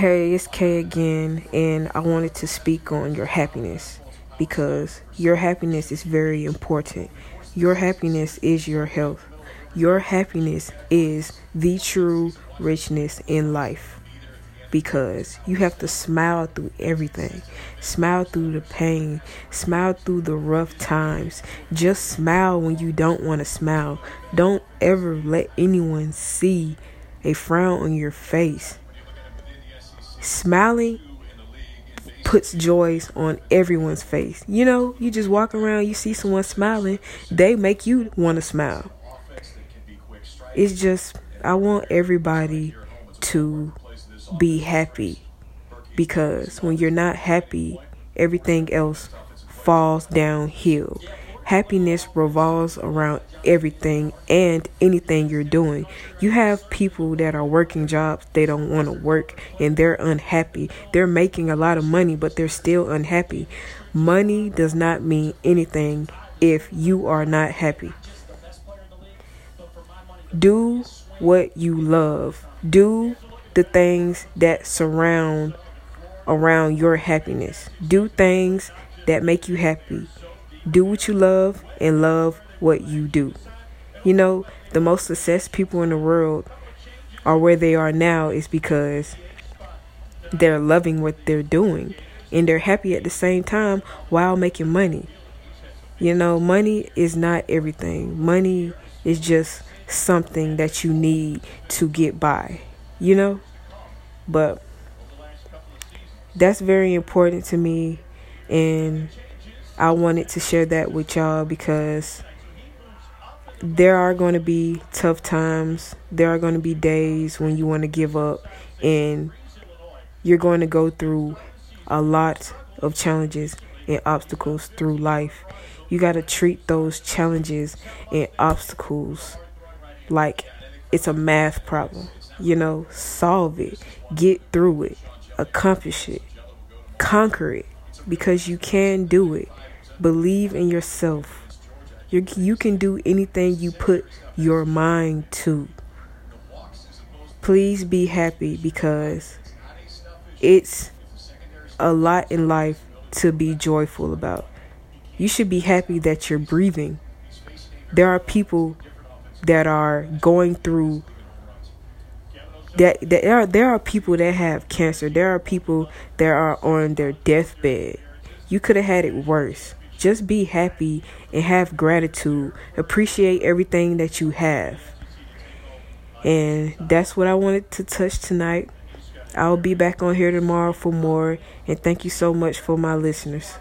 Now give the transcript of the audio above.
Hey, it's Kay again, and I wanted to speak on your happiness because your happiness is very important. Your happiness is your health. Your happiness is the true richness in life because you have to smile through everything. Smile through the pain, smile through the rough times. Just smile when you don't want to smile. Don't ever let anyone see a frown on your face. Smiling puts joys on everyone's face. You know, you just walk around, you see someone smiling, they make you want to smile. It's just, I want everybody to be happy because when you're not happy, everything else falls downhill. Happiness revolves around everything and anything you're doing. You have people that are working jobs they don't want to work and they're unhappy. They're making a lot of money but they're still unhappy. Money does not mean anything if you are not happy. Do what you love. Do the things that surround around your happiness. Do things that make you happy. Do what you love and love what you do. You know, the most successful people in the world are where they are now is because they're loving what they're doing and they're happy at the same time while making money. You know, money is not everything. Money is just something that you need to get by, you know? But that's very important to me and I wanted to share that with y'all because there are going to be tough times. There are going to be days when you want to give up, and you're going to go through a lot of challenges and obstacles through life. You got to treat those challenges and obstacles like it's a math problem. You know, solve it, get through it, accomplish it, conquer it because you can do it. Believe in yourself. You you can do anything you put your mind to. Please be happy because it's a lot in life to be joyful about. You should be happy that you're breathing. There are people that are going through that there are there are people that have cancer. There are people that are on their deathbed. You could have had it worse. Just be happy and have gratitude. Appreciate everything that you have. And that's what I wanted to touch tonight. I'll be back on here tomorrow for more. And thank you so much for my listeners.